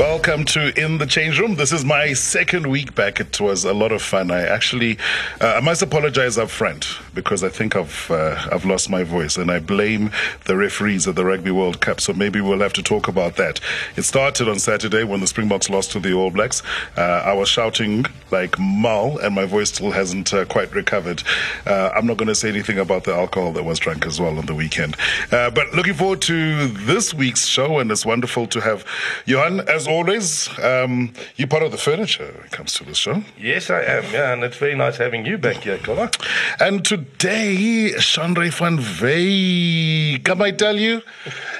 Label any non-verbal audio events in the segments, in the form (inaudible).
Welcome to In the Change Room. This is my second week back. It was a lot of fun. I actually, uh, I must apologize up front because I think I've uh, I've lost my voice, and I blame the referees at the Rugby World Cup. So maybe we'll have to talk about that. It started on Saturday when the Springboks lost to the All Blacks. Uh, I was shouting like Mal, and my voice still hasn't uh, quite recovered. Uh, I'm not going to say anything about the alcohol that was drunk as well on the weekend. Uh, but looking forward to this week's show, and it's wonderful to have Johan as always, um, you're part of the furniture when it comes to the show. Yes, I am, yeah, and it's very nice having you back here, Colin. And today, Chandre van Vey, can I tell you? (laughs)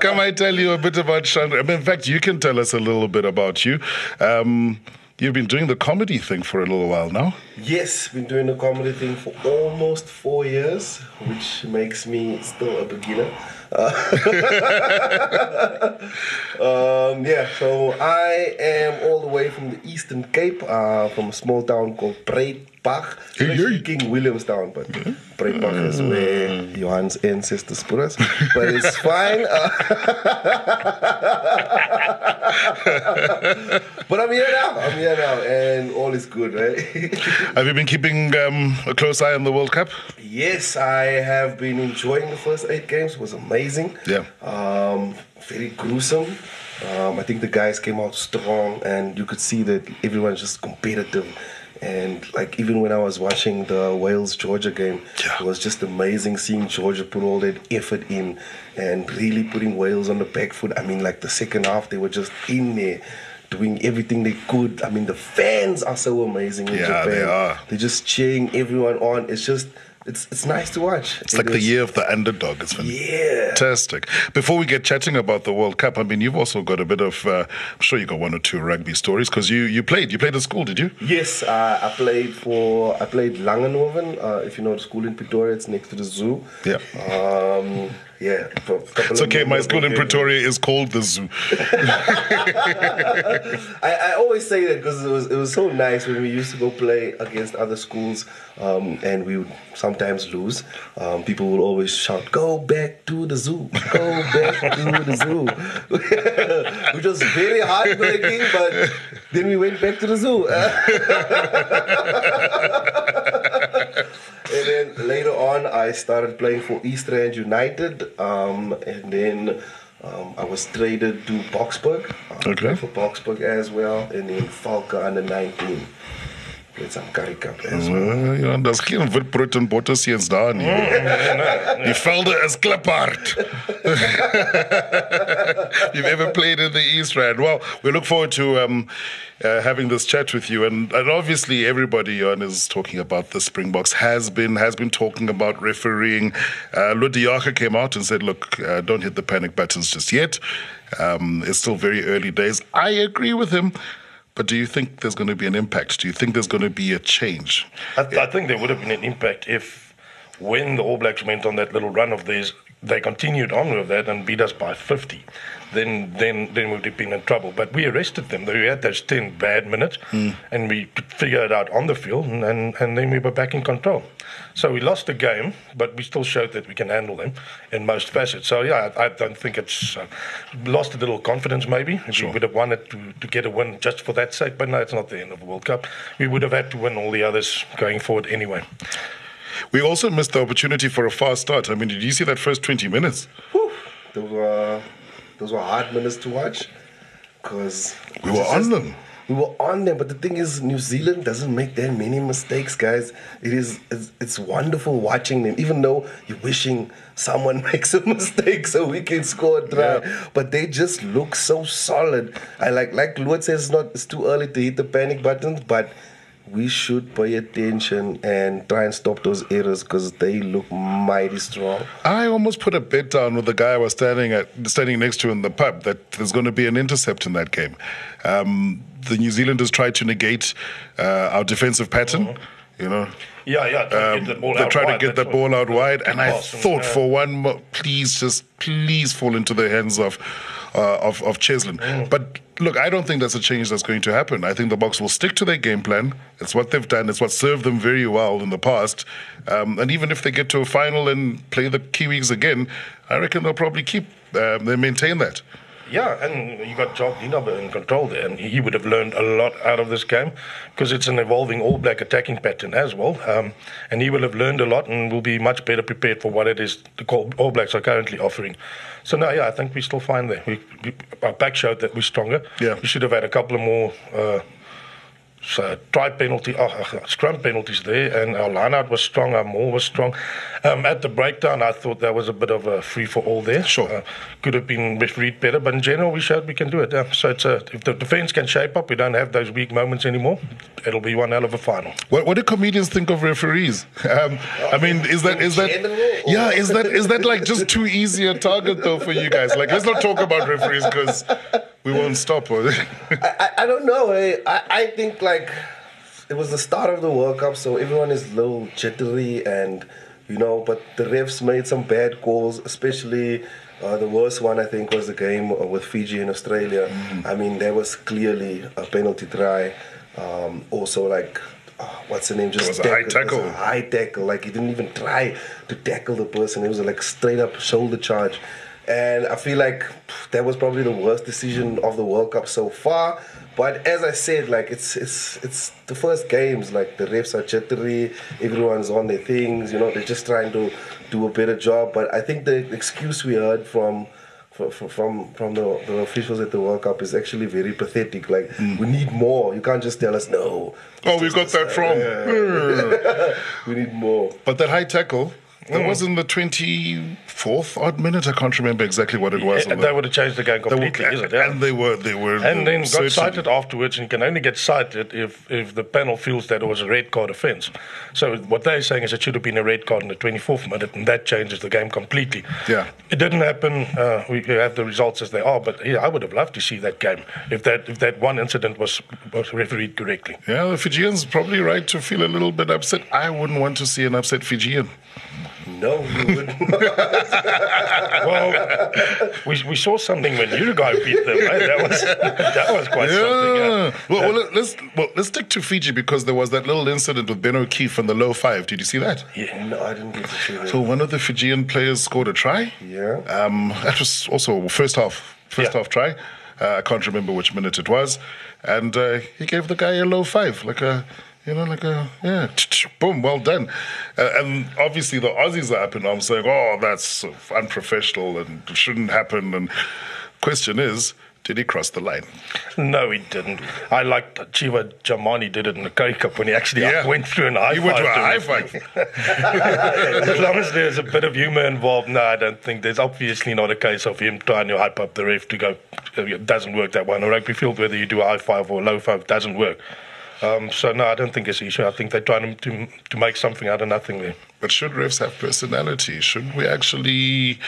can I tell you a bit about Chandre? I mean, in fact, you can tell us a little bit about you. Um, You've been doing the comedy thing for a little while now. Yes, been doing the comedy thing for almost four years, which makes me still a beginner. Uh, (laughs) um, yeah, so I am all the way from the Eastern Cape, uh, from a small town called Breidbach. Hey, hey. King Williamstown, but yeah. Breidbach is where Johan's ancestors put us. But it's (laughs) fine. Uh, (laughs) but I'm here now. I'm here now, and all is good, right? have you been keeping um, a close eye on the World Cup? Yes, I have been enjoying the first eight games. It was amazing. Yeah. Um, very gruesome. Um, I think the guys came out strong, and you could see that everyone's just competitive. And like even when I was watching the Wales Georgia game, yeah. it was just amazing seeing Georgia put all that effort in and really putting Wales on the back foot. I mean, like the second half, they were just in there doing everything they could. I mean, the fans are so amazing in yeah, Japan. They are. They're just cheering everyone on. It's just it's it's nice to watch. It's it like is. the year of the underdog. It's fantastic. Yeah. Before we get chatting about the World Cup, I mean, you've also got a bit of. Uh, I'm sure you got one or two rugby stories because you you played. You played at school, did you? Yes, uh, I played for. I played Langenhoven. Uh, if you know the school in Pretoria, it's next to the zoo. Yeah. Um, yeah. It's okay. My school in Pretoria is called the zoo. (laughs) I, I, always say that because it was it was so nice when we used to go play against other schools, um, and we would sometimes lose. Um, people would always shout, "Go back to the zoo! Go back to the zoo!" (laughs) Which was very heartbreaking, but then we went back to the zoo. (laughs) later on, I started playing for East Rand United, um, and then um, I was traded to Boksburg. Uh, okay. For Boksburg as well, and then Falca under 19. Met some Currie Cup as well. Ja, daar's geen en botterseens daar nie. Die velde is kliphard. (laughs) You've ever played in the East Rand? Well, we look forward to um, uh, having this chat with you, and, and obviously everybody on is talking about the Springboks. Has been has been talking about refereeing. Uh, Lood de Jager came out and said, "Look, uh, don't hit the panic buttons just yet. Um, it's still very early days." I agree with him. But do you think there's going to be an impact? Do you think there's going to be a change? I, th- I think there would have been an impact if, when the All Blacks went on that little run of theirs, they continued on with that and beat us by 50 then then then we'd have been in trouble. But we arrested them. We had those ten bad minutes, mm. and we figured it out on the field, and, and, and then we were back in control. So we lost the game, but we still showed that we can handle them in most facets. So yeah, I, I don't think it's uh, lost a little confidence. Maybe sure. we would have wanted to, to get a win just for that sake, but no, it's not the end of the World Cup. We would have had to win all the others going forward anyway. We also missed the opportunity for a fast start. I mean, did you see that first 20 minutes? Whew. Those were those were hard minutes to watch because we were on them. We were on them, but the thing is, New Zealand doesn't make that many mistakes, guys. It is it's, it's wonderful watching them, even though you're wishing someone (laughs) makes a mistake so we can score a try. Yeah. But they just look so solid. I like like Lood says, it's not it's too early to hit the panic buttons, but we should pay attention and try and stop those errors because they look mighty strong. I almost put a bet down with the guy I was standing at, standing next to in the pub that there's going to be an intercept in that game. Um, the New Zealanders tried to negate uh, our defensive pattern. Mm-hmm. You know, yeah, yeah. Um, the they tried to get the ball out wide, and I thought and, uh, for one, mo- please, just please fall into the hands of uh, of, of Cheslin. Mm. But look, I don't think that's a change that's going to happen. I think the Boks will stick to their game plan. It's what they've done. It's what served them very well in the past. Um, and even if they get to a final and play the Kiwis again, I reckon they'll probably keep, um, they maintain that. Yeah, and you got Jacques Nienaber in control there, and he would have learned a lot out of this game because it's an evolving All Black attacking pattern as well. Um, and he will have learned a lot and will be much better prepared for what it is the All Blacks are currently offering. So, no, yeah, I think we're still fine there. We, we, our back showed that we're stronger. Yeah. We should have had a couple of more. Uh, so try penalty, uh, uh, scrum penalties there, and our lineout was strong, our maul was strong. Um, at the breakdown, I thought there was a bit of a free for all there. Sure. Uh, could have been refereed better, but in general, we showed we can do it. Yeah. So it's a, if the defense can shape up, we don't have those weak moments anymore, it'll be one hell of a final. What, what do comedians think of referees? Um, I mean, is that is that yeah? Is that is that like just too easy a target though for you guys? Like, let's not talk about referees because we won't (laughs) stop. I, I, I don't know. eh. I, I think like it was the start of the World Cup, so everyone is a little jittery and you know. But the refs made some bad calls, especially. Uh, the worst one, I think, was the game uh, with Fiji and Australia. I mean, there was clearly a penalty try. Um, also, like, uh, what's the name? Just was a high It tackle. a high tackle. Like, he didn't even try to tackle the person. It was like straight up shoulder charge. And I feel like that was probably the worst decision of the World Cup so far. But as I said, like it's it's it's the first games. Like the refs are jittery, everyone's on their things. You know, they're just trying to do a better job. But I think the excuse we heard from from from, from the, the officials at the World Cup is actually very pathetic. Like hmm. we need more. You can't just tell us no. oh, we got that from. (laughs) We need more. But that high tackle, that was in the twenty fourth odd minute. I can't remember exactly what it was. Yeah, on the- that would have changed the game they were- completely, is it? Yeah. And they were they were and then got certainly- cited afterwards, and you can only get cited if, if the panel feels that it was a red card offence. So what they're saying is it should have been a red card in the 24th minute, and that changes the game completely. Yeah. it didn't happen. Uh, we have the results as they are, but yeah, I would have loved to see that game if that if that one incident was was refereed correctly. Yeah, the Fijians probably right to feel a little bit upset. I wouldn't want to see an upset Fijian. No, you wouldn't. (laughs) Well, we, we saw something when Uruguay beat them. Right? That was that was quite something. Yeah. Well, well, let- let's well let's stick to Fiji because there was that little incident with Ben O'Keeffe and the low five. Did you see that? Yeah, no, I didn't get to see that. So one of the Fijian players scored a try. Yeah. Um, that was also first half, first Yeah. half try. Uh, I can't remember which minute it was, and uh, he gave the guy a low five, like a, you know, like a yeah, (tsk) boom, well done. Uh, and obviously the Aussies are up in arms, saying, "Oh, that's unprofessional and shouldn't happen." And question is, did he cross the line? No, he didn't. I liked that Chiva Jamani did it in the Currie Cup when he actually Yeah. went through and high He went to a high five. (laughs) as long as there's a bit of humour involved, no, I don't think there's obviously not a case of him trying to hype up the ref to go. It doesn't work that way. On a rugby field, whether you do a high five or a low five, doesn't work. Um, so no, I don't think it's an issue. I think they're trying to to make something out of nothing there. But should refs have personality? Shouldn't we actually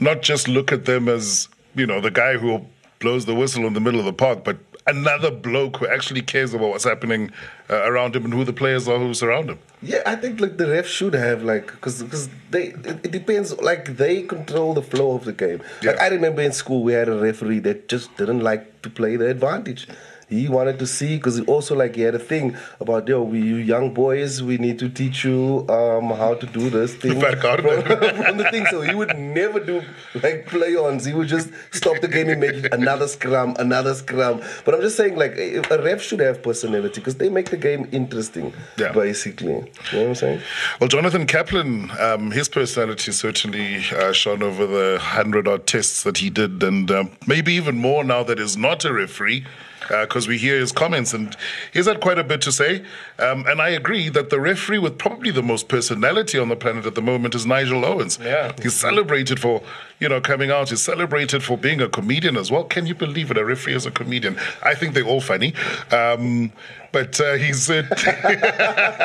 not just look at them as, you know, the guy who blows the whistle in the middle of the park, but another bloke who actually cares about what's happening uh, around him and who the players are who surround him? Yeah, I think like the refs should have like because because they it, it depends like they control the flow of the game. Like I remember in school we had a referee that just didn't like to play the advantage. He wanted to see because also like he had a thing about yo, we you young boys, we need to teach you um how to do this thing from, (laughs) from the thing. So he would never do like play-ons. He would just stop the game and make another scrum, another scrum. But I'm just saying like a a ref should have personality because they make the game interesting. Yeah. Basically, you know what I'm saying? Well, Jonathan Kaplan, um, his personality certainly uh, shone over the hundred odd tests that he did, and um, maybe even more now that he's not a referee. Because we hear his comments, and he's had quite a bit to say. Um, and I agree that the referee with probably the most personality on the planet at the moment is Nigel Owens. Yeah. He's celebrated for, you know, coming out. He's celebrated for being a comedian as well. Can you believe it? A referee is a comedian. I think they're all funny. Um, but uh, he's. Uh, (laughs)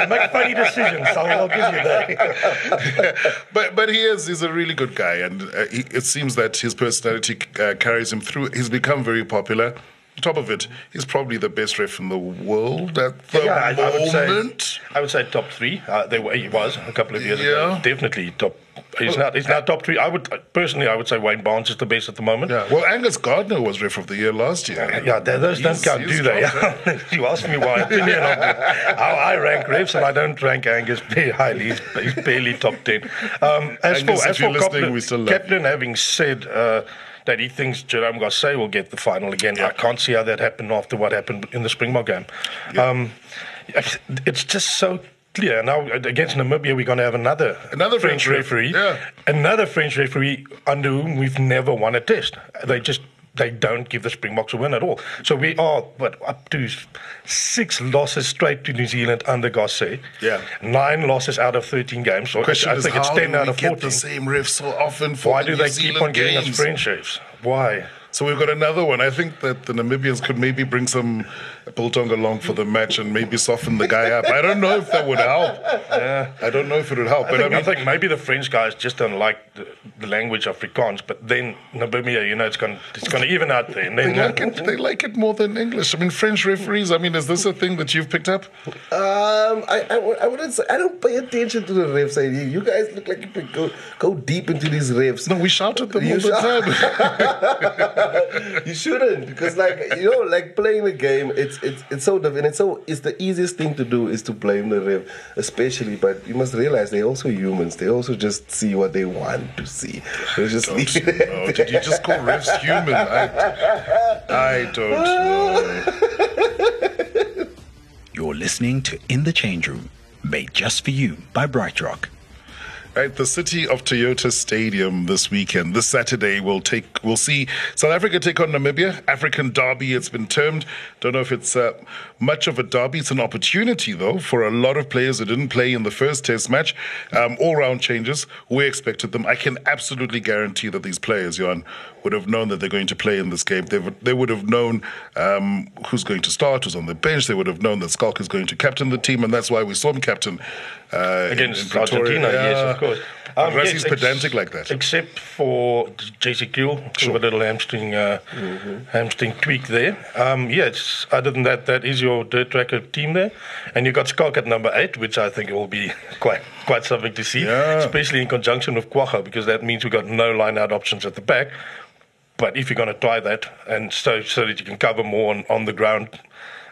Make funny decisions. I'll, I'll give you that. (laughs) but but he is he's a really good guy, and uh, he, it seems that his personality uh, carries him through. He's become very popular. Top of it, he's probably the best ref in the world at the yeah, I, I would say moment. I would say top three. Uh, they were, he was a couple of years Yeah. ago. Definitely top. He's not. He's not top three. I would personally. I would say Wayne Barnes is the best at the moment. yeah. Well, Angus Gardner was ref of the year last year. Yeah, th- those don't He's- count, do they? (laughs) you asked me opinion of how I rank refs, and I don't rank Angus very highly. He's, he's barely top ten. Um, as Angus, for, as for listening, Kaplan, we still love Kaplan having said, uh, that he thinks Jerome Garces will get the final again. I can't see how that happened after what happened in the Springbok game. Um, it's just so clear. Now against Namibia, we're going to have another Another French ref, referee, yeah. another French referee under whom we've never won a test. They just they don't give the Springboks a win at all. So we are what up to six losses straight to New Zealand under Garces. Yeah. nine losses out of thirteen games. So Question I is think it's ten out of fourteen. the same so often Why the do New they Zealand keep on getting us games? Refs? Why? So we've got another one. I think that the Namibians could maybe bring some biltong along for the match and maybe soften the guy up. I don't know if that would help. I don't know if it would help. I But think, I mean, think maybe the French guys just don't like the, the language of Afrikaans, but then Namibia, you know, it's going it's going to even out there. And they then, uh, like it. They like it more than English. I mean, French referees. I mean, is this a thing that you've picked up? Um, I, I, I wouldn't say I don't pay attention to the refs. I, you guys look like you could go go deep into these refs. No, we shout at them You all the shout- time. (laughs) (laughs) (laughs) you shouldn't because like you know like playing the game it's it's it's so diff- and it's so it's the easiest thing to do is to blame the ref especially but you must realize they're also humans they also just see what they want to see they just Don't (laughs) know. Oh, Did you just call refs human? I, I don't know. You're listening to In the Change Room, made just for you by BrightRock. Right, the city of Toyota Stadium this weekend, this Saturday, will take. We'll see South Africa take on Namibia. African derby, it's been termed. Don't know if it's uh, much of a derby. It's an opportunity, though, for a lot of players who didn't play in the first Test match. Um, all-round changes. We expected them. I can absolutely guarantee that these players, Johan, would have known that they're going to play in this game. They would, they would have known um, who's going to start, who's on the bench. They would have known that Schalk is going to captain the team, and that's why we saw him captain uh, against in Pretoria. Argentina, yes, Yeah. of course. But Rassie's yes, ex- pedantic like that. Except for Jesse Kriel, sure. a little hamstring uh, hamstring tweak there. Um, yes, other than that, that is your dirt tracker team there, and you've got Schalk at number eight, which I think will be (laughs) quite quite something to see, Yeah. especially in conjunction with Kwagga, because that means we've got no line out options at the back. But if you're going to try that, and so so that you can cover more on, on the ground,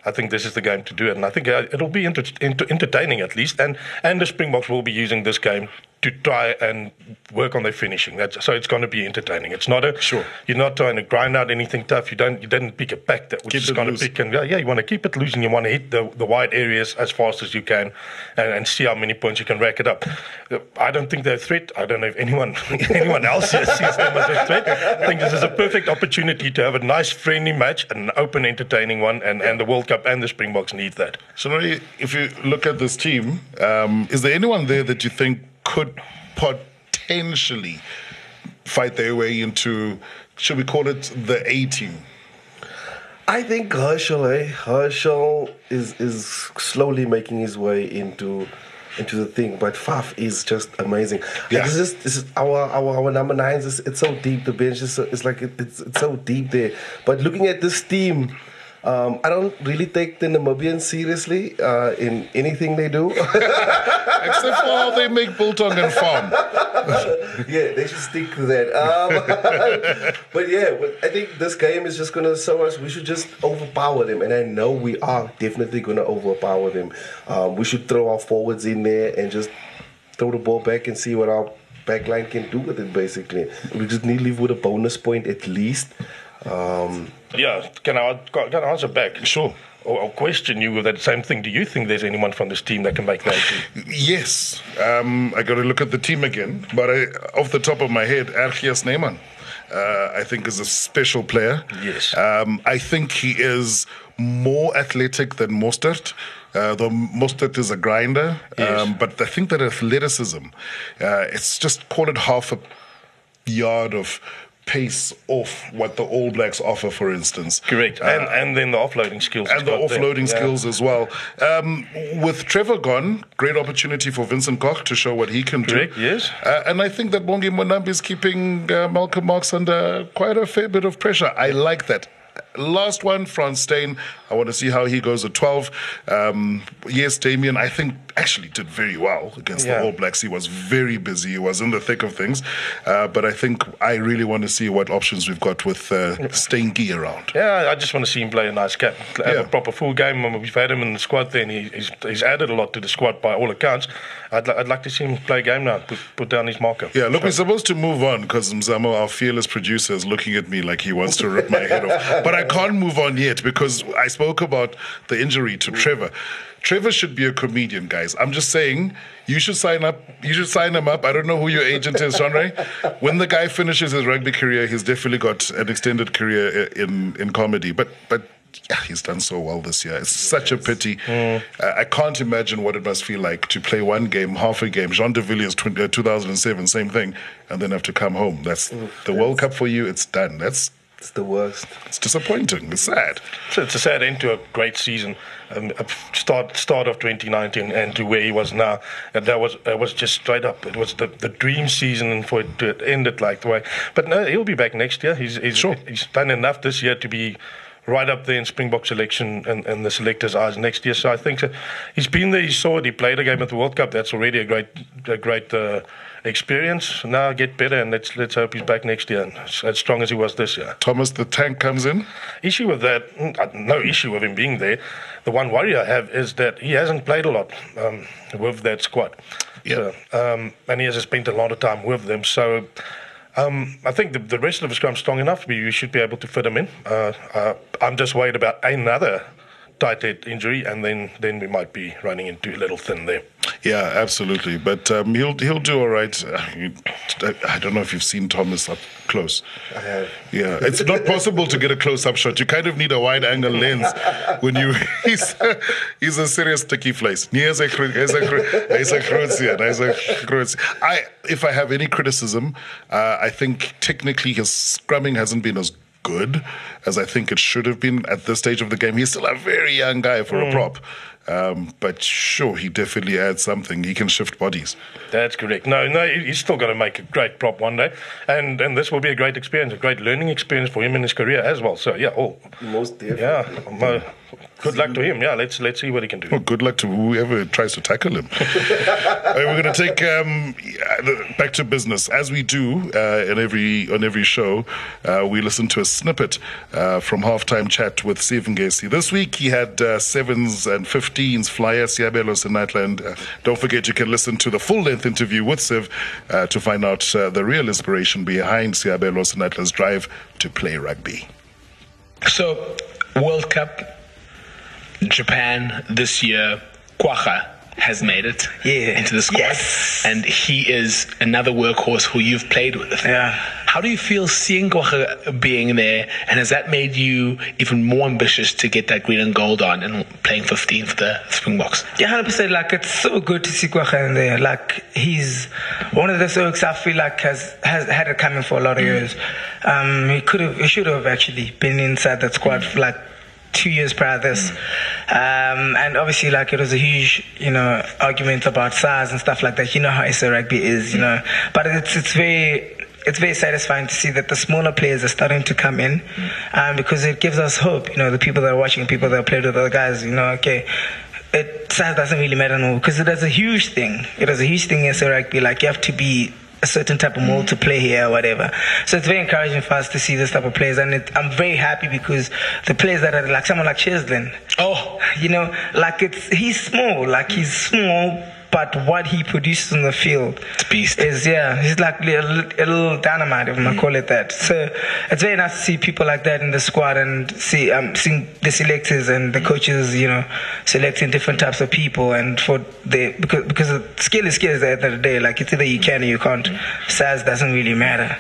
I think this is the game to do it. And I think uh, it'll be inter- inter- entertaining at least. And and the Springboks will be using this game to try and work on their finishing. That's, so it's going to be entertaining. It's not a Sure. You're not trying to grind out anything tough. You don't. You didn't pick a pack that was Keep just it going to pick and yeah, yeah. You want to keep it loose and you want to hit the the wide areas as fast as you can, and, and see how many points you can rack it up. I don't think they're a threat. I don't know if anyone (laughs) anyone else sees them as a threat. I think this is a perfect opportunity to have a nice friendly match, an open, entertaining one, and, and the World Cup and the Springboks need that. So, Nori, if you look at this team, um, is there anyone there that you think could potentially fight their way into, should we call it the A team? I think Herschel, eh? Herschel is is slowly making his way into into the thing, but Faf is just amazing. Yeah. Like, this is this is our our, our number nines. Is, it's so deep. The bench is so, it's like it, it's it's so deep there. But looking at this team. Um, I don't really take the Namibians seriously uh, in anything they do. (laughs) Except for how they make biltong and farm. (laughs) yeah, they should stick to that. Um, (laughs) but yeah, I think this game is just gonna show us we should just overpower them, and I know we are definitely gonna overpower them. Um, we should throw our forwards in there and just throw the ball back and see what our backline can do with it. Basically, we just need to leave with a bonus point at least. Um, Yeah, can I can I answer back? Sure. Or, or question you with that same thing. Do you think there's anyone from this team that can make that? (sighs) Yes, um, I got to look at the team again, but I, off the top of my head, RG Snyman, uh, I think is a special player. Yes. Um, I think he is more athletic than Mostert. Uh, though Mostert is a grinder, Yes. um, but I think that athleticism, uh, it's just call it half a yard of pace off what the All Blacks offer, for instance. Correct. and and then the offloading skills. and the got there. offloading Yeah. skills as well. Um, with Trevor gone, great opportunity for Vincent Koch to show what he can do. Correct, do. yes. Uh, and I think that Bongi Mbonambi is keeping uh, Malcolm Marx under quite a fair bit of pressure. I like that. Last one, Frans Steyn. I want to see how he goes at 12. Um, yes, Damian, I think actually did very well against Yeah. the All Blacks. He was very busy. He was in the thick of things. Uh, but I think I really want to see what options we've got with uh, Steinke around. Yeah, I just want to see him play a nice game, have Yeah. a proper full game. And we've had him in the squad then. he, he's, he's added a lot to the squad by all accounts. I'd, li- I'd like to see him play a game now, put, put down his marker. Yeah, look, we're supposed to move on because Mzamo, our fearless producer, is looking at me like he wants to rip my head off. (laughs) But I can't move on yet because I spoke about the injury to Trevor. Trevor should be a comedian, guys. I'm just saying you should sign up. You should sign him up. I don't know who your agent is, Sean Ray. When the guy finishes his rugby career, he's definitely got an extended career in in comedy. But but yeah, he's done so well this year. It's such a pity. Uh, I can't imagine what it must feel like to play one game, half a game. Jean de Villiers, uh, 2007, same thing, and then have to come home. That's the World Cup for you. It's done. That's It's the worst. it's disappointing. It's sad. So it's a sad end to a great season. Um, start start of 2019 and to where he was now, and that was that was just straight up. It was the, the dream season, and for it to end it like the way. But no, he'll be back next year. He's he's, Sure. he's done enough this year to be right up there in Springbok selection and, and the selectors' eyes next year. So I think that he's been there. He saw it. He played a game at the World Cup. That's already a great a great. Uh, experience now get better and let's let's hope he's back next year and as, strong as he was this year Thomas the Tank comes in. issue with that, mm, no issue with him being there. The one worry I have is that he hasn't played a lot um, with that squad. Yeah. So, um, and he hasn't spent a lot of time with them. So um, I think the, the rest of the scrum's strong enough. We, we should be able to fit him in. Uh, uh, I'm just worried about another tight head injury, and then, then we might be running into a little thin there. Yeah, absolutely. But um, he'll he'll do all right. Uh, I don't know if you've seen Thomas up close. I have. Yeah, it's not possible to get a close-up shot. You kind of need a wide-angle lens when you. (laughs) He's he's a serious sticky place. He's a he's a he's a Croatian. He's a Croatian. I if I have any criticism, uh, I think technically his scrumming hasn't been as good as I think it should have been at this stage of the game. He's still a very young guy for a prop. Um, but sure, he definitely adds something. He can shift bodies. That's correct. No, no, he's still going to make a great prop one day, and and this will be a great experience, a great learning experience for him in his career as well. So yeah, oh, Most definitely. yeah, good luck to him. Yeah, let's let's see what he can do. Well, good luck to whoever tries to tackle him. (laughs) Uh, we're going to take um, back to business as we do uh, in every on every show. Uh, we listen to a snippet uh, from halftime chat with Stephen Gacy. This week he had uh, sevens and fifteens flyer Seabelo Senatla, and uh, don't forget you can listen to the full length interview with Siv uh, to find out uh, the real inspiration behind Seabelo's and Senatla's drive to play rugby. So, World Cup, Japan this year, Kwagga has made it Yeah. into the squad. Yes. And he is another workhorse who you've played with. Yeah. How do you feel seeing Kwagga being there? And has that made you even more ambitious to get that green and gold on and playing 15 for the Springboks? Yeah, hundred percent. Like it's so good to see Kwagga in there. Like he's one of the Oaks I feel like has has had it coming for a lot of years. Um, he could have, he should have actually been inside that squad for like two years prior to this. Um, and obviously, like it was a huge, you know, argument about size and stuff like that. You know how SA rugby is, you know. But it's it's very it's very satisfying to see that the smaller players are starting to come in um, because it gives us hope. You know, the people that are watching, people that played with other guys. You know, okay, it size doesn't really matter no because it is a huge thing. It is a huge thing in SA rugby. Like you have to be a certain type of mold to play here or whatever. So it's very encouraging for us to see this type of players, and it, I'm very happy because the players that are like someone like Cheslin. Oh. you know, like it's he's small, like he's small. But what he produces on the field It's beast. is yeah, he's like a little, a little dynamite, if I call it that. So it's very nice to see people like that in the squad and see um seeing the selectors and the coaches, you know, selecting different types of people and for the because because skill is skill at the end of the day. Like it's either you can or you can't. Size doesn't really matter.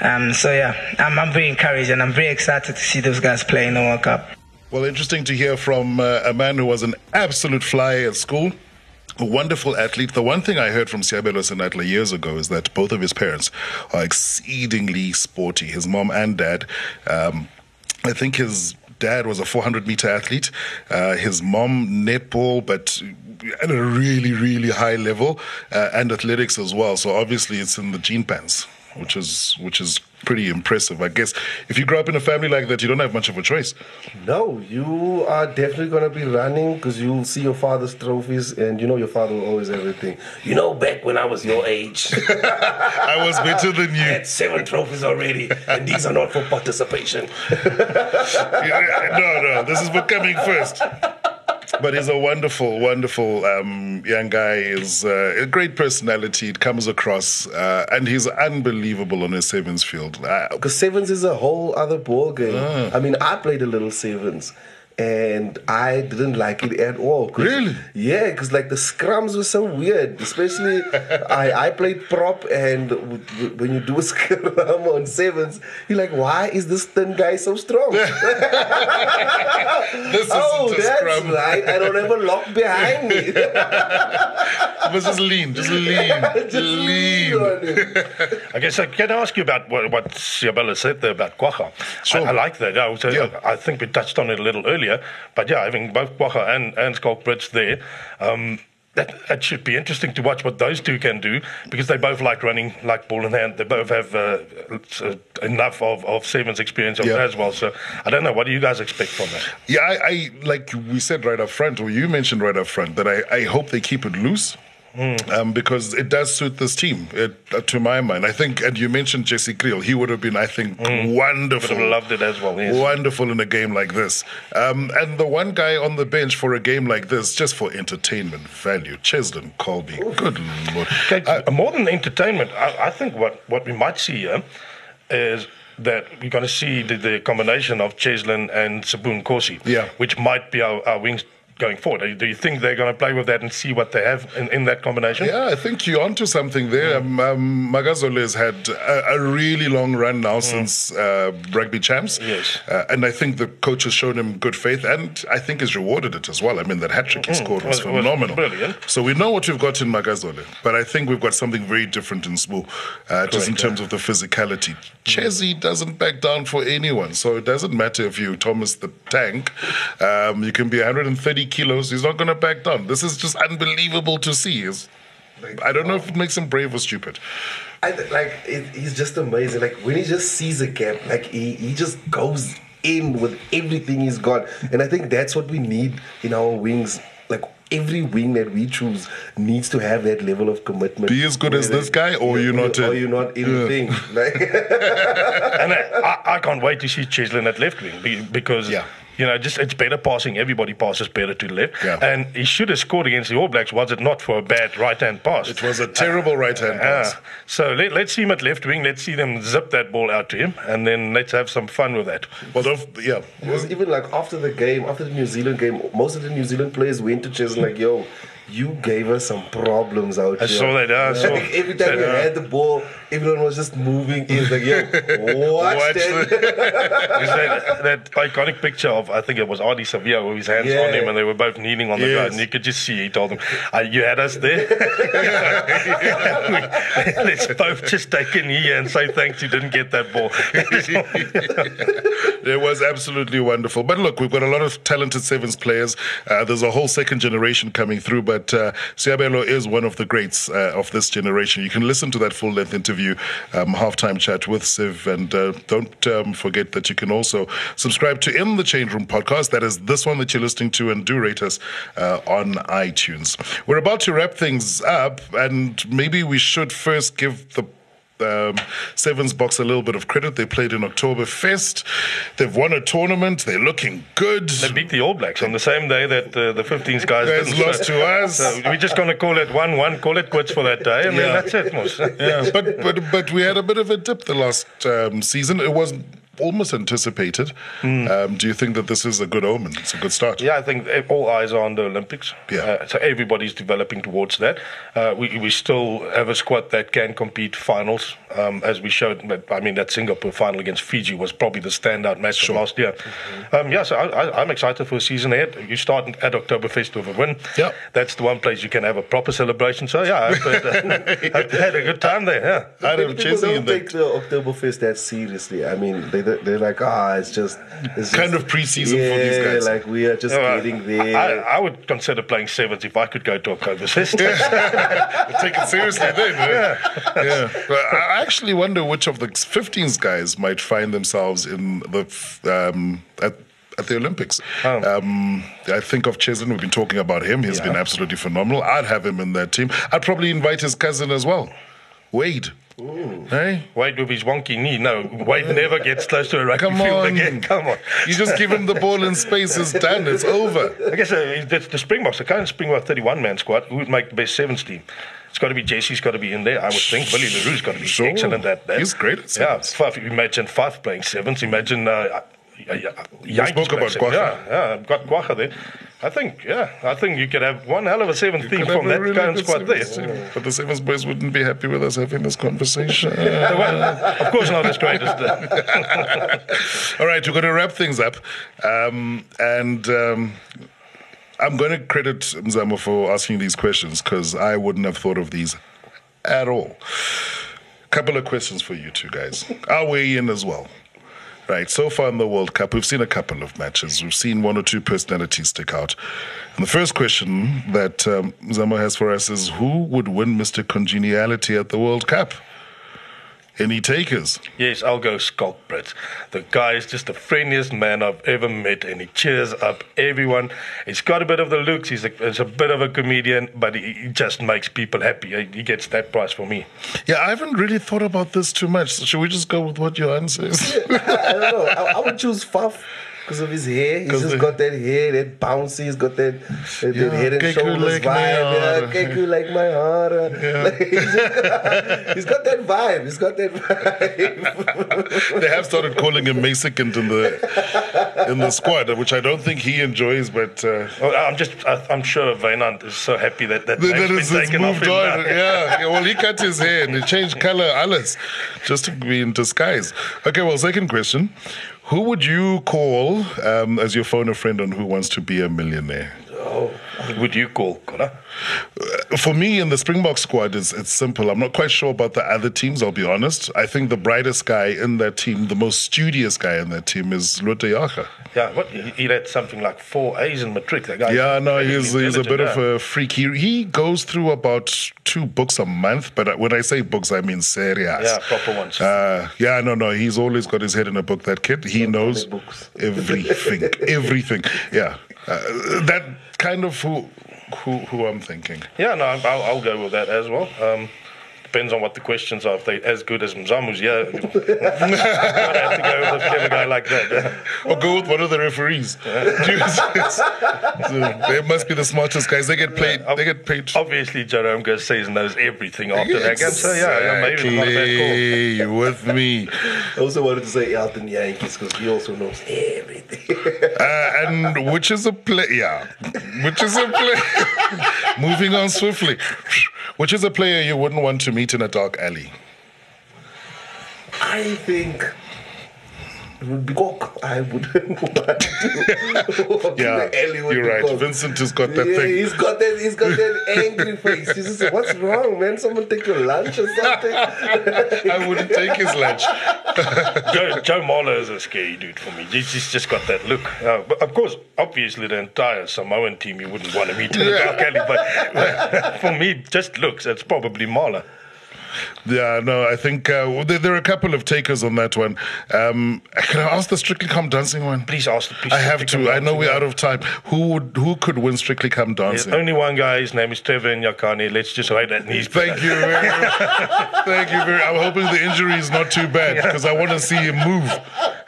Um, so yeah, I'm, I'm very encouraged and I'm very excited to see those guys play in the World Cup. Well, interesting to hear from uh, a man who was an absolute fly at school. A wonderful athlete. The one thing I heard from Seabelo Senatla years ago is that both of his parents are exceedingly sporty. His mom and dad. Um, I think his dad was a 400 meter athlete. Uh, his mom netball, but at a really, really high level, uh, and athletics as well. So obviously, it's in the gene pants, which is which is pretty impressive. I guess if you grow up in a family like that, you don't have much of a choice. No, you are definitely going to be running because you'll see your father's trophies and you know your father will always have everything. You know, back when I was your age, (laughs) I was better than I you. had seven trophies already, and these are not for participation. (laughs) no, no, this is for coming first. But he's a wonderful, wonderful um, young guy. He's uh, a great personality. It comes across, uh, and he's unbelievable on his sevens field. Uh, Because sevens is a whole other ball game. Ah. I mean, I played a little sevens. And I didn't like it at all. Really? Yeah, because like the scrums were so weird. Especially, (laughs) I, I played prop, and w- w- when you do a scrum (laughs) on sevens, you're like, why is this thin guy so strong? (laughs) this oh, isn't a that's scrum. right. I don't have a lock behind me. But just lean, just lean, Just lean lean. on it. I guess I can I ask you about what, what Seabelo said there about Kwagga. Sure. I, I like that. I, Yeah. I think we touched on it a little earlier, but yeah, having both Kwagga and, and Schalk Brits there, um, that, that should be interesting to watch what those two can do because they both like running like ball in hand. They both have uh, uh, enough of, of sevens experience Yeah. as well. So I don't know. What do you guys expect from that? Yeah, I, I like we said right up front, or you mentioned right up front, that I, I hope they keep it loose. Um, because it does suit this team, it, uh, to my mind. I think, and you mentioned Jesse Kriel. He would have been, I think, wonderful. Would have loved it as well, yes. Wonderful in a game like this. Um, and the one guy on the bench for a game like this, just for entertainment value, Cheslin Kolbe. Good lord. Okay, Uh, more than entertainment, I, I think what, what we might see here is that we're going to see the, the combination of Cheslin and Sbu Nkosi, Yeah. which might be our, our wings going forward. Do you- think they're going to play with that and see what they have in, in that combination? Yeah, I think you're onto something there. Um, um, Makazole has had a, a really long run now since uh, rugby champs. Yes. Uh, and I think the coach has shown him good faith and I think he's rewarded it as well. I mean, that hat trick he scored was, Was- was phenomenal. brilliant. So we know what we've got in Makazole, but I think we've got something very different in Smoo, uh, just in terms of the physicality. Chesney doesn't back down for anyone, so it doesn't matter if you Thomas the Tank. Um, you can be 130 kilos, he's not going to back down. This is just unbelievable to see. It's, I don't know oh. if it makes him brave or stupid. I, like it, he's just amazing. Like when he just sees a gap, like he, he just goes in with everything he's got, and I think that's what we need in our wings. Like every wing that we choose needs to have that level of commitment. Be as good as this guy, or you're not or a- you're not anything. (laughs) Like (laughs) and I, I, I can't wait to see Cheslin at left wing because. Yeah. You know, just it's better passing. Everybody passes better to the left, Yeah. and he should have scored against the All Blacks. Was it not for a bad right-hand pass? It was a terrible right hand pass. Yeah. So let, let's see him at left wing. Let's see them zip that ball out to him, and then let's have some fun with that. Well, yeah. it was even like after the game, after the New Zealand game, most of the New Zealand players went to Chess like, "Yo, you gave us some problems out I here." saw that, I saw- Like, every time uh, had the ball, everyone was just moving. It's like, "Yo, watch, Watch that." (laughs) That, that iconic picture of I think it was Ardie Savea with his hands Yeah. on him and they were both kneeling on the Yes. ground and you could just see he told them uh, you had us there (laughs) let's both just take a knee and say thanks you didn't get that ball (laughs) (laughs) It was absolutely wonderful. But look, we've got a lot of talented sevens players. Uh, there's a whole second generation coming through, but uh, Seabelo is one of the greats uh, of this generation. You can listen to that full length interview, um, halftime chat with Siv. And uh, don't um, forget that you can also subscribe to In the Change Room podcast. That is this one that you're listening to, and do rate us uh, on iTunes. We're about to wrap things up, and maybe we should first give the um, Sevens Box a little bit of credit. They played in October Oktoberfest. They've won a tournament. They're looking good. they beat the All Blacks on the same day that uh, the 15s guys didn't. lost to us. so we're just going to call it 1-1 call it quits for that day and then Yeah. that's it Mos. (laughs) yeah, but but but we had a bit of a dip the last um, season. It was almost anticipated. Um, do you think that this is a good omen? It's a good start. Yeah, I think e- all eyes are on the Olympics. Yeah. Uh, so everybody's developing towards that. Uh, we, we still have a squad that can compete finals, um, as we showed. I mean, that Singapore final against Fiji was probably the standout match of last year. Um, yeah, so I, I, I'm excited for a season ahead. You start at Oktoberfest with a win. Yeah. That's the one place you can have a proper celebration. So, yeah, I've, uh, I've had a good time there. Yeah. I Many don't people don't take that. the Oktoberfest that seriously. I mean, they, they're, they're like, ah, it's just it's Kind just- of pre-season for these guys. Like we are just Uh, getting there. I, I would consider playing sevens if I could go to a system. (laughs) Take it seriously then. Yeah. (laughs) yeah. But I actually wonder which of the 15s guys might find themselves in the um, at at the Olympics. Um, I think of Cheslin. We've been talking about him. He's been absolutely phenomenal. I'd have him in that team. I'd probably invite his cousin as well, Wade. Hey, Wade with his wonky knee. No, Wade never gets close to a rugby come field on! again. (laughs) Come on. You just give him the ball in space. It's done. It's over. I guess uh, the, the Springboks, the current Springbok 31 man squad, who would make the best sevens team? It's got to be Jesse's got to be in there. I would think Willie le Roux's got to be Sure. excellent at that. He's great at Yeah, sevens. Faf, imagine Faf playing sevens. Imagine. Uh, Jantjies spoke about sevens. Yeah, yeah, I've got Kwagga there. I think, yeah, I think you could have one hell of a seventh team from that really current good squad there. team. But the Sevens boys wouldn't be happy with us having this conversation. (laughs) Well, of course, not as great as (laughs) the. All right, we're going to wrap things up. Um, and um, I'm going to credit Mzamo for asking these questions because I wouldn't have thought of these at all. A Couple of questions for you two guys. I'll weigh in as well. Right, so far in the World Cup, we've seen a couple of matches. We've seen one or two personalities stick out. And the first question that um, Zamo has for us is who would win Mr. Congeniality at the World Cup? Any takers? Yes, I'll go Schalk Brits. The guy is just the friendliest man I've ever met, and he cheers up everyone. He's got a bit of the looks. He's a, he's a bit of a comedian, but he, he just makes people happy. He, he gets that prize for me. Yeah, I haven't really thought about this too much. So should we just go with what your answer is? I don't know. I, I would choose Faf because of his hair. He's just the- got that hair, that bouncy. He's got that, that, Yeah, that head and shoulders like vibe. Yeah, heart. Keku like my heart. (laughs) Like, he's, just- (laughs) he's got that vibe. He's got that vibe. (laughs) they have started calling him Masicant in the in the squad, which I don't think he enjoys, but uh, Well, I'm just, I, I'm sure Vainant is so happy that that that, name's that been is, it's taken off moved him on. Yeah. yeah, well, he cut his hair and he changed color, Alice, just to be in disguise. Okay, well, second question. Who would you call um, as your phone a friend on Who Wants to Be a Millionaire? Would you call Connor? For me, in the Springbok squad, it's, it's simple. I'm not quite sure about the other teams, I'll be honest. I think the brightest guy in that team, the most studious guy in that team is Lood de Jager. Yeah, what? He, had something like four A's in matric. That guy. Yeah, no, he's, he's a bit of a freak. He, he goes through about two books a month, but when I say books, I mean serious. Yeah, proper ones. Uh, yeah, no, no, he's always got his head in a book. That kid, he knows books. everything, (laughs) everything. Yeah, uh, that kind of who, who, who I'm thinking. Yeah, no, I'll, I'll go with that as well. Um, depends on what the questions are. If they're as good as Mzamo's, yeah, (laughs) I'd have to go with a clever guy like that. yeah. Or go with one of the referees. (laughs) (laughs) So they must be the smartest guys. They get paid. They get paid. Obviously, Jerome Garces knows everything after that game. So yeah, yeah maybe not a bad call. With me. I also wanted to say Elton Jantjies because he also knows everything. Uh, and which is a play? Yeah, which is a play. Moving on swiftly. Which is a player you wouldn't want to meet in a dark alley? I think it would be Koch. I wouldn't want to walk Yeah, (laughs) the you're right. Koch. Vincent has got that yeah, thing. He's got that. He's got that angry face. He's just, what's wrong, man? Someone take your lunch or something. (laughs) I wouldn't take his lunch. (laughs) Joe, Joe Marler is a scary dude for me. He's, he's just got that look. Uh, but of course, obviously, the entire Samoan team you wouldn't want to meet in the dark alley. But for me, just looks. It's probably Marler. Yeah, no, I think uh, there, there are a couple of takers on that one. Um, can I ask the Strictly Come Dancing one? Please ask. Please I have to. I know we're out of time. Who would, who could win Strictly Come There's Dancing? only one guy. His name is Trevor Nyakane. Let's just write that in his Thank you very much. (laughs) Thank you very I'm hoping the injury is not too bad because I want to see him move.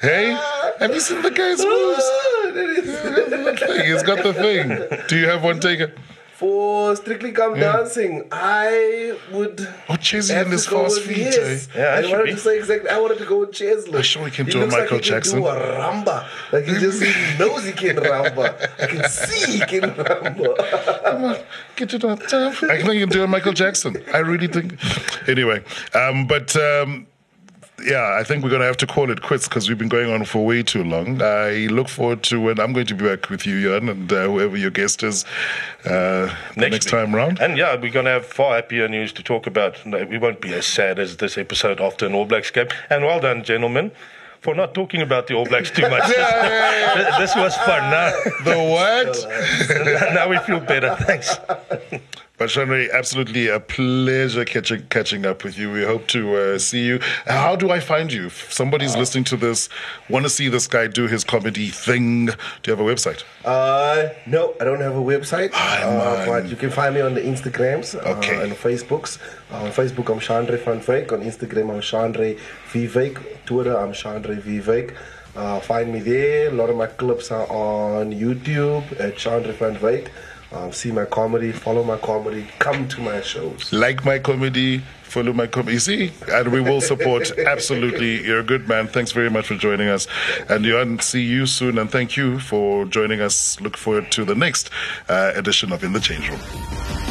Hey, have you seen the guy's moves? (laughs) He's got the thing. Do you have one taker? For Strictly Come Dancing, I would. Oh, Chesney have and his fast feet, Yes. eh? Yeah, I should wanted be. to say exactly. I wanted to go with Chesley. I'm sure he can do a looks Michael like he Jackson. Can do a ramba. Like he just he knows he can ramba. I can see he can ramba. Come on, get to that time. I think you can do a Michael Jackson. I really think. Anyway, um, but um, yeah, I think we're going to have to call it quits because we've been going on for way too long. I look forward to when I'm going to be back with you, Jan, and uh, whoever your guest is uh, the next, time round. And yeah, we're going to have far happier news to talk about. We won't be as sad as this episode after an All Blacks game. And well done, gentlemen. for not talking about the All Blacks too much. (laughs) This was fun. Now, The what? (laughs) now we feel better. Thanks. But Shanre, absolutely a pleasure catching catching up with you. We hope to uh, see you. How do I find you? If somebody's listening to this, want to see this guy do his comedy thing, do you have a website? Uh, no, I don't have a website. Uh, but you can find me on the Instagrams Okay. uh, and Facebooks. Uh, on Facebook, I'm Chandre van. On Instagram, I'm Chandre Vivek. Twitter, I'm Chandre Vivek. Uh, find me there. A lot of my clips are on YouTube at Chandre van. Um, see my comedy, follow my comedy, come to my shows. Like my comedy, follow my comedy. You see, and we will support. (laughs) absolutely, you're a good man. Thanks very much for joining us, and Johan, see you soon. And thank you for joining us. Look forward to the next uh, edition of In the Change Room.